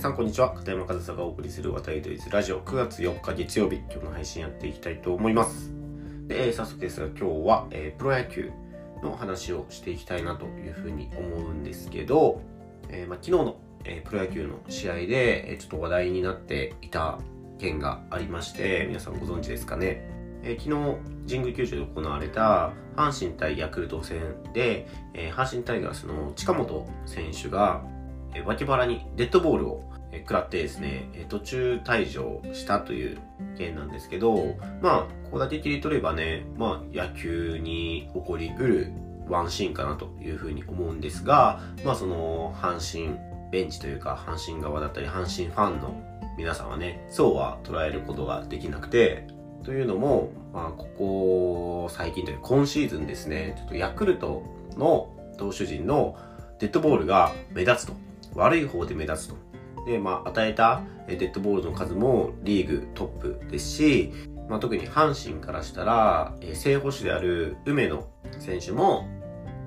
さんこんにちは。片山和沙がお送りする渡りドイツラジオ9月4日月曜日、今日の配信やっていきたいと思います。で、えー早速ですが今日は、えープロ野球の話をしていきたいなというふうに思うんですけど、えーまあ、昨日の、えープロ野球の試合で、えーちょっと話題になっていた件がありまして、皆さんご存知ですかね。えー昨日、神宮球場で行われた阪神対ヤクルト戦で、えー阪神タイガースの近本選手が、え脇腹にデッドボールを食らってですね、えー途中退場したという件なんですけど、まあ、ここだけ切り取ればね、まあ、野球に起こりうるワンシーンかなというふうに思うんですが、まあ、その、阪神ベンチというか、阪神側だったり、阪神ファンの皆さんはね、そうは捉えることができなくて、というのも、まあ、ここ最近というか今シーズンですね、ちょっとヤクルトの投手陣のデッドボールが目立つと。悪い方で目立つと。で、まあ、与えたデッドボールの数もリーグトップですし、まあ、特に阪神からしたら、えー正捕手である梅野選手も、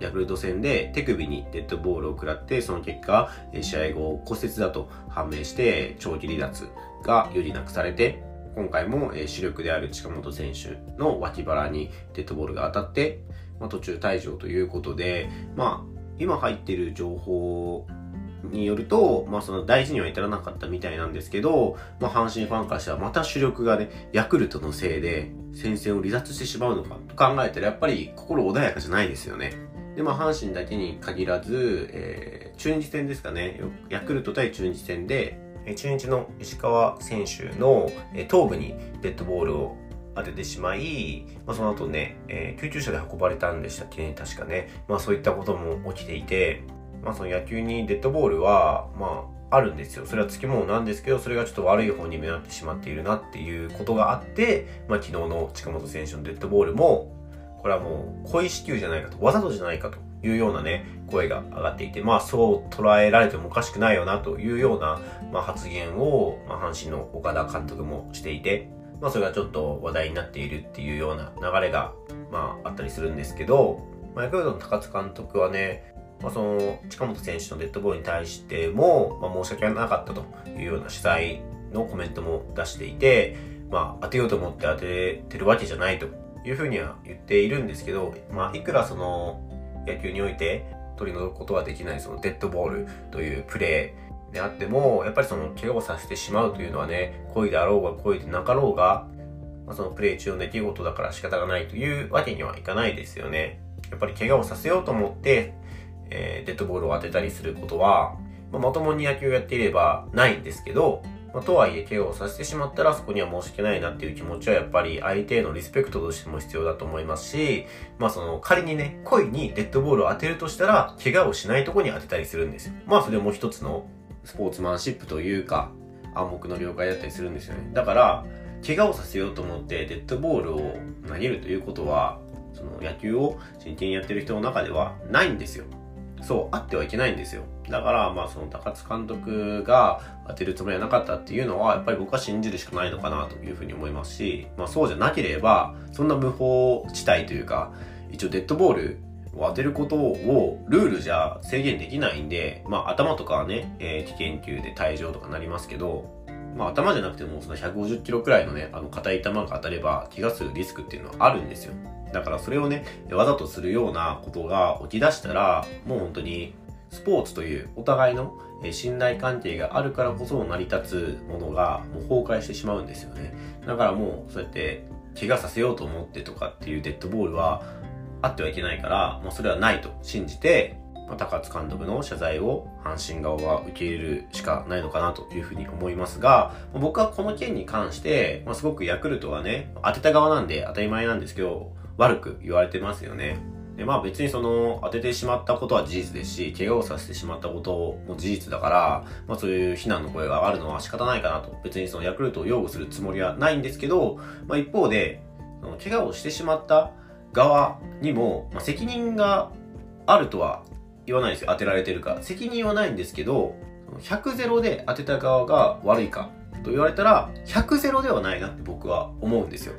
ヤクルト戦で手首にデッドボールを食らって、その結果、えー試合後骨折だと判明して、長期離脱が余儀なくされて、今回も、えー主力である近本選手の脇腹にデッドボールが当たって、まあ、途中退場ということで、まあ、今入っている情報によると、まあその大事には至らなかったみたいなんですけど、まあ阪神ファンからしたらまた主力がね、ヤクルトのせいで戦線を離脱してしまうのかと考えたらやっぱり心穏やかじゃないですよね。で、まあ阪神だけに限らず、えー、中日戦ですかね、ヤクルト対中日戦で、中日の石川選手の、頭部にデッドボールを当ててしまい、まあ、その後ね、えー救急車で運ばれたんでしたっけね、確かね。まあそういったことも起きていて、まあその野球にデッドボールは、まああるんですよ。それは付き物なんですけど、それがちょっと悪い方に目立ってしまっているなっていうことがあって、まあ昨日の近本選手のデッドボールも、これはもう故意支給じゃないかと、わざとじゃないかというようなね、声が上がっていて、まあそう捉えられてもおかしくないよなというような、まあ、発言を、まあ、阪神の岡田監督もしていて、まあそれがちょっと話題になっているっていうような流れが、まああったりするんですけど、まあ、ヤクルトの高津監督はね、まあ、その近本選手のデッドボールに対しても、まあ、申し訳なかったというような取材のコメントも出していて、まあ、当てようと思って当ててるわけじゃないというふうには言っているんですけど、まあ、いくらその野球において取り除くことはできないそのデッドボールというプレーであっても、やっぱりその怪我をさせてしまうというのはね、故意であろうが故意でなかろうが、まあ、そのプレー中の出来事だから仕方がないというわけにはいかないですよね。やっぱり怪我をさせようと思って、えーデッドボールを当てたりすることは、まあ、まともに野球をやっていればないんですけど、まあ、とはいえ怪我をさせてしまったらそこには申し訳ないなっていう気持ちはやっぱり相手へのリスペクトとしても必要だと思いますし、まあその仮にね、故意にデッドボールを当てるとしたら、怪我をしないとこに当てたりするんですよ。まあそれも一つのスポーツマンシップというか、暗黙の了解だったりするんですよね。だから、怪我をさせようと思ってデッドボールを投げるということは、その野球を真剣にやってる人の中ではないんですよ。そう、あってはいけないんですよ。だから、まあ、その高津監督が当てるつもりはなかったっていうのは、やっぱり僕は信じるしかないのかなというふうに思いますし、まあ、そうじゃなければ、そんな無法地帯というか、一応デッドボールを当てることをルールじゃ制限できないんで、まあ、頭とかはね、えー危険球で退場とかなりますけど、まあ、頭じゃなくても、その150キロくらいのね、あの、硬い球が当たれば、怪我するリスクっていうのはあるんですよ。だからそれをね、わざとするようなことが起き出したら、もう本当に、スポーツというお互いの信頼関係があるからこそ成り立つものがもう崩壊してしまうんですよね。だからもうそうやって怪我させようと思ってとかっていうデッドボールはあってはいけないから、もうそれはないと信じて、まあ、高津監督の謝罪を阪神側は受け入れるしかないのかなというふうに思いますが、僕はこの件に関して、まあ、すごくヤクルトはね、当てた側なんで当たり前なんですけど、悪く言われてますよね。で、まあ別にその当ててしまったことは事実ですし、怪我をさせてしまったことも事実だから、まあそういう非難の声が上がるのは仕方ないかなと。別にそのヤクルトを擁護するつもりはないんですけど、まあ一方で、その怪我をしてしまった側にも、まあ、責任があるとは言わないですよ。当てられてるか。責任はないんですけど、100ゼロで当てた側が悪いかと言われたら、100ゼロではないなって僕は思うんですよ。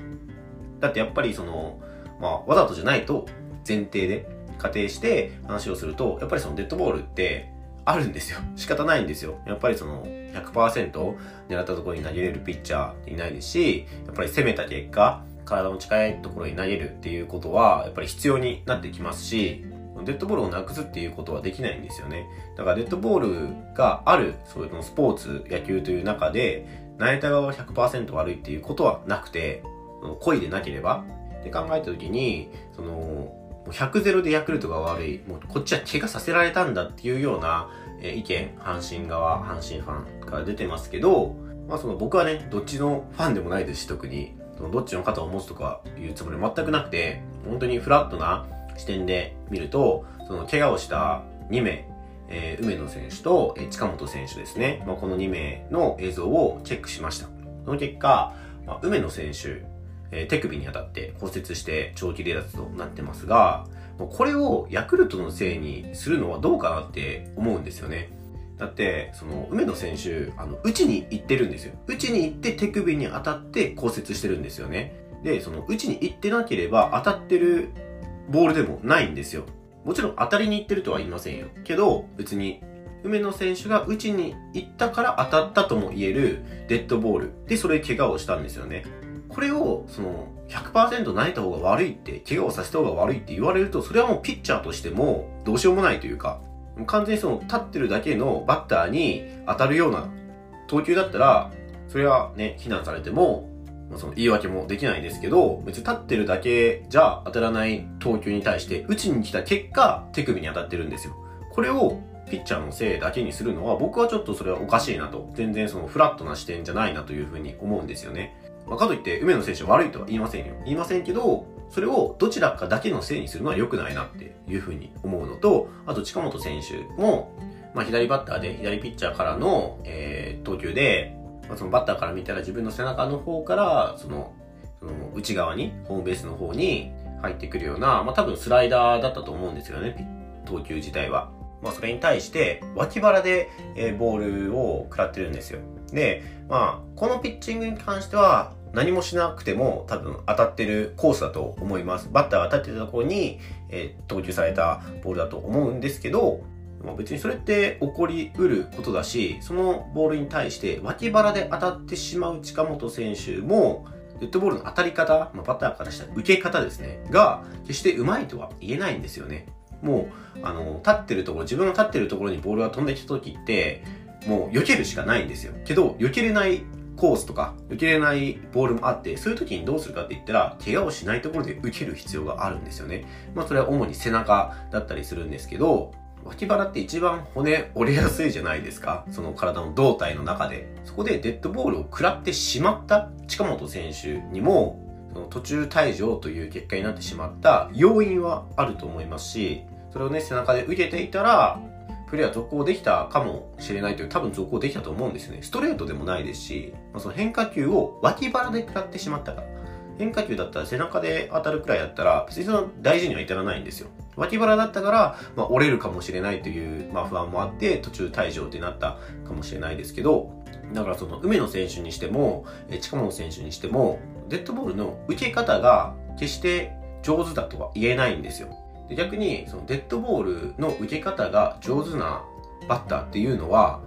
だってやっぱりその、まあ、わざとじゃないと前提で仮定して話をすると、やっぱりそのデッドボールってあるんですよ。仕方ないんですよ。やっぱりその100%狙ったところに投げれるピッチャーいないですし、やっぱり攻めた結果、体の近いところに投げるっていうことは、やっぱり必要になってきますし、デッドボールをなくすっていうことはできないんですよね。だからデッドボールがある、そういうのスポーツ、野球という中で、投げた側は100%悪いっていうことはなくて、故意でなければって考えた時に、その、100ゼロでヤクルトが悪い、もうこっちは怪我させられたんだっていうような、意見、阪神側、阪神ファンから出てますけど、まあその僕はね、どっちのファンでもないですし、特に、どっちの肩を持つとかいうつもりは全くなくて、本当にフラットな視点で見ると、その怪我をした2名、えー、梅野選手と、えー、近本選手ですね。まあ、この2名の映像をチェックしました。その結果、まあ、梅野選手、えー、手首に当たって骨折して長期離脱となってますが、これをヤクルトのせいにするのはどうかなって思うんですよね。だって、その、梅野選手、あの、打ちに行ってるんですよ。打ちに行って手首に当たって骨折してるんですよね。で、その、打ちに行ってなければ当たってるボールでもないんですよ。もちろん当たりに行ってるとは言いませんよ。けど、別に、梅野選手が打ちに行ったから当たったとも言えるデッドボールでそれ怪我をしたんですよね。これを、その、100%投げた方が悪いって、怪我をさせた方が悪いって言われると、それはもうピッチャーとしてもどうしようもないというか、完全にその立ってるだけのバッターに当たるような投球だったら、それはね、非難されても、その言い訳もできないですけど、別に立ってるだけじゃ当たらない投球に対して、打ちに来た結果、手首に当たってるんですよ。これをピッチャーのせいだけにするのは、僕はちょっとそれはおかしいなと。全然そのフラットな視点じゃないなというふうに思うんですよね。まあ、かといって、梅野選手は悪いとは言いませんよ。言いませんけど、それをどちらかだけのせいにするのは良くないなっていうふうに思うのと、あと近本選手も、まあ、左バッターで、左ピッチャーからの、えー、投球で、まあ、そのバッターから見たら自分の背中の方から、その、その内側に、ホームベースの方に入ってくるような、まあ、多分スライダーだったと思うんですよね、投球自体は。まあ、それに対して、脇腹で、えー、ボールを食らってるんですよ。で、まあ、このピッチングに関しては、何もしなくても多分当たってるコースだと思います。バッターが立ってたところに、えー、投球されたボールだと思うんですけど、まあ、別にそれって起こりうることだし、そのボールに対して脇腹で当たってしまう近本選手も、デッドボールの当たり方、まあ、バッターからしたら受け方ですね、が、決してうまいとは言えないんですよね。もう、あの、立ってるところ、自分が立ってるところにボールが飛んできた時って、もう避けるしかないんですよ。けど、避けれないコースとか、受けれないボールもあって、そういう時にどうするかって言ったら、怪我をしないところで受ける必要があるんですよね。まあそれは主に背中だったりするんですけど、脇腹って一番骨折れやすいじゃないですか。その体の胴体の中で。そこでデッドボールを食らってしまった近本選手にも、その途中退場という結果になってしまった要因はあると思いますし、それをね、背中で受けていたら、プレーは続行できたかもしれないという、多分続行できたと思うんですよね。ストレートでもないですし、まあ、その変化球を脇腹で食らってしまったから。変化球だったら背中で当たるくらいだったら、別にその大事には至らないんですよ。脇腹だったから、まあ、折れるかもしれないという、まあ、不安もあって、途中退場ってなったかもしれないですけど、だからその梅野選手にしても、近本選手にしても、デッドボールの受け方が決して上手だとは言えないんですよ。で逆にそのデッドボールの受け方が上手なバッターっていうのは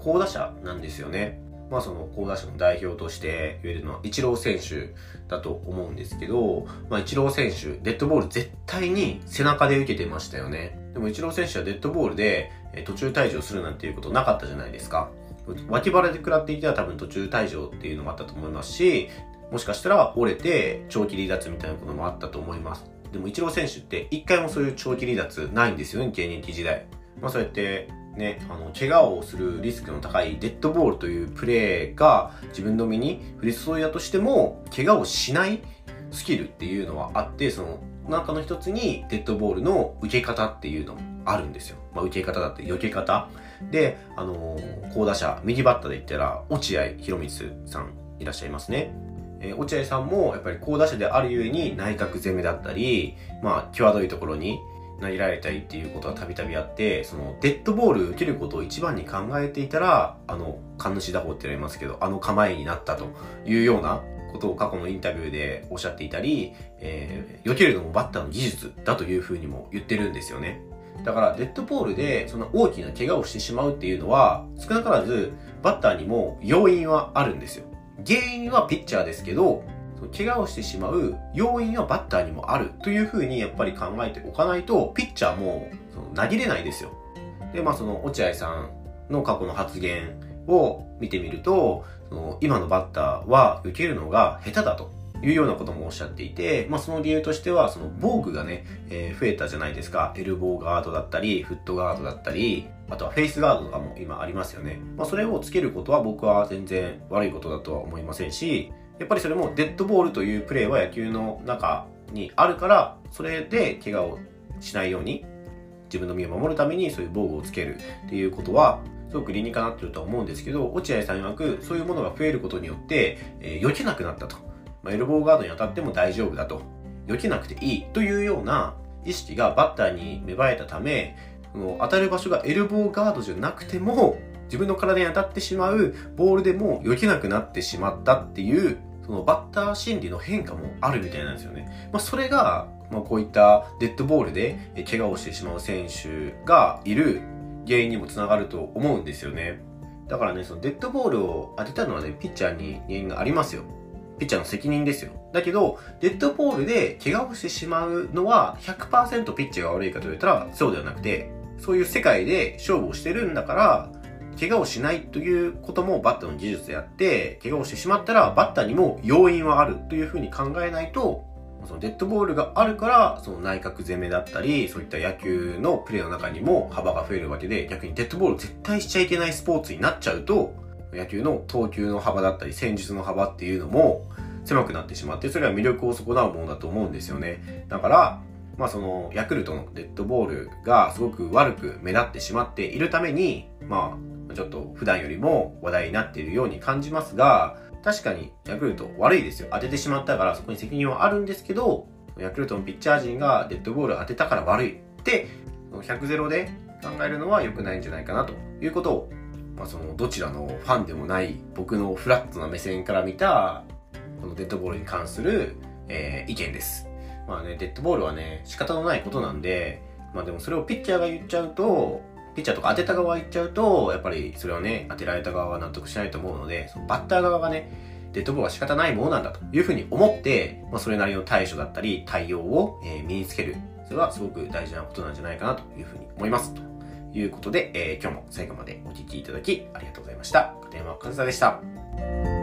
好打者なんですよね。まあその好打者の代表として言えるのはイチロー選手だと思うんですけど、まあイチロー選手、デッドボール絶対に背中で受けてましたよね。でもイチロー選手はデッドボールで途中退場するなんていうことなかったじゃないですか。脇腹で食らっていては多分途中退場っていうのもあったと思いますし、もしかしたら折れて長期離脱みたいなこともあったと思います。でも、イチロー選手って一回もそういう長期離脱ないんですよね、現役時代。まあそうやってね、あの、怪我をするリスクの高いデッドボールというプレーが自分の身に降り注いだとしても、怪我をしないスキルっていうのはあって、その中の一つにデッドボールの受け方っていうのもあるんですよ。まあ受け方だって避け方。で、あのー、高打者、右バッターで言ったら、落合博満さんいらっしゃいますね。えー、落合さんもやっぱり好打者であるゆえに内角攻めだったり、まあ、際どいところに投げられたりっていうことがたびたびあって、そのデッドボール受けることを一番に考えていたら、あの、神主打法って言われますけど、あの構えになったというようなことを過去のインタビューでおっしゃっていたり、えー、避けるのもバッターの技術だというふうにも言ってるんですよね。だからデッドボールでその大きな怪我をしてしまうっていうのは少なからずバッターにも要因はあるんですよ。原因はピッチャーですけど、怪我をしてしまう要因はバッターにもあるというふうにやっぱり考えておかないと、ピッチャーもその投げれないですよ。で、まあその落合さんの過去の発言を見てみると、その今のバッターは受けるのが下手だと。いうようなこともおっしゃっていて、まあその理由としては、その防具がね、えー、増えたじゃないですか。エルボーガードだったり、フットガードだったり、あとはフェイスガードとかも今ありますよね。まあそれをつけることは僕は全然悪いことだとは思いませんし、やっぱりそれもデッドボールというプレーは野球の中にあるから、それで怪我をしないように、自分の身を守るためにそういう防具をつけるっていうことは、すごく理にかなってると思うんですけど、落合さん曰く、そういうものが増えることによって、えー、避けなくなったと。まあ、エルボーガードに当たっても大丈夫だと。避けなくていいというような意識がバッターに芽生えたため、当たる場所がエルボーガードじゃなくても、自分の体に当たってしまうボールでも避けなくなってしまったっていう、そのバッター心理の変化もあるみたいなんですよね。まあ、それが、まあ、こういったデッドボールで怪我をしてしまう選手がいる原因にもつながると思うんですよね。だからね、そのデッドボールを当てたのはね、ピッチャーに原因がありますよ。ピッチャーの責任ですよ。だけど、デッドボールで怪我をしてしまうのは100%ピッチャーが悪いかと言ったらそうではなくて、そういう世界で勝負をしてるんだから、怪我をしないということもバッターの技術であって、怪我をしてしまったらバッターにも要因はあるというふうに考えないと、そのデッドボールがあるから、その内角攻めだったり、そういった野球のプレーの中にも幅が増えるわけで、逆にデッドボール絶対しちゃいけないスポーツになっちゃうと、野球の投球の幅だったり、戦術の幅っていうのも狭くなってしまって、それは魅力を損なうものだと思うんですよね。だから、まあその、ヤクルトのデッドボールがすごく悪く目立ってしまっているために、まあ、ちょっと普段よりも話題になっているように感じますが、確かにヤクルト悪いですよ。当ててしまったからそこに責任はあるんですけど、ヤクルトのピッチャー陣がデッドボール当てたから悪いって100ゼロで考えるのは良くないんじゃないかなということを、まあ、そのどちらのファンでもない僕のフラットな目線から見たこのデッドボールに関する、えー、意見です。まあね、デッドボールはね、仕方のないことなんで、まあでもそれをピッチャーが言っちゃうと、ピッチャーとか当てた側が言っちゃうと、やっぱりそれをね、当てられた側は納得しないと思うので、そのバッター側がね、デッドボールは仕方ないものなんだというふうに思って、まあ、それなりの対処だったり、対応を、えー、身につける。それはすごく大事なことなんじゃないかなというふうに思います。ということで、えー、今日も最後までお聴きいただきありがとうございました。片山和沙でした。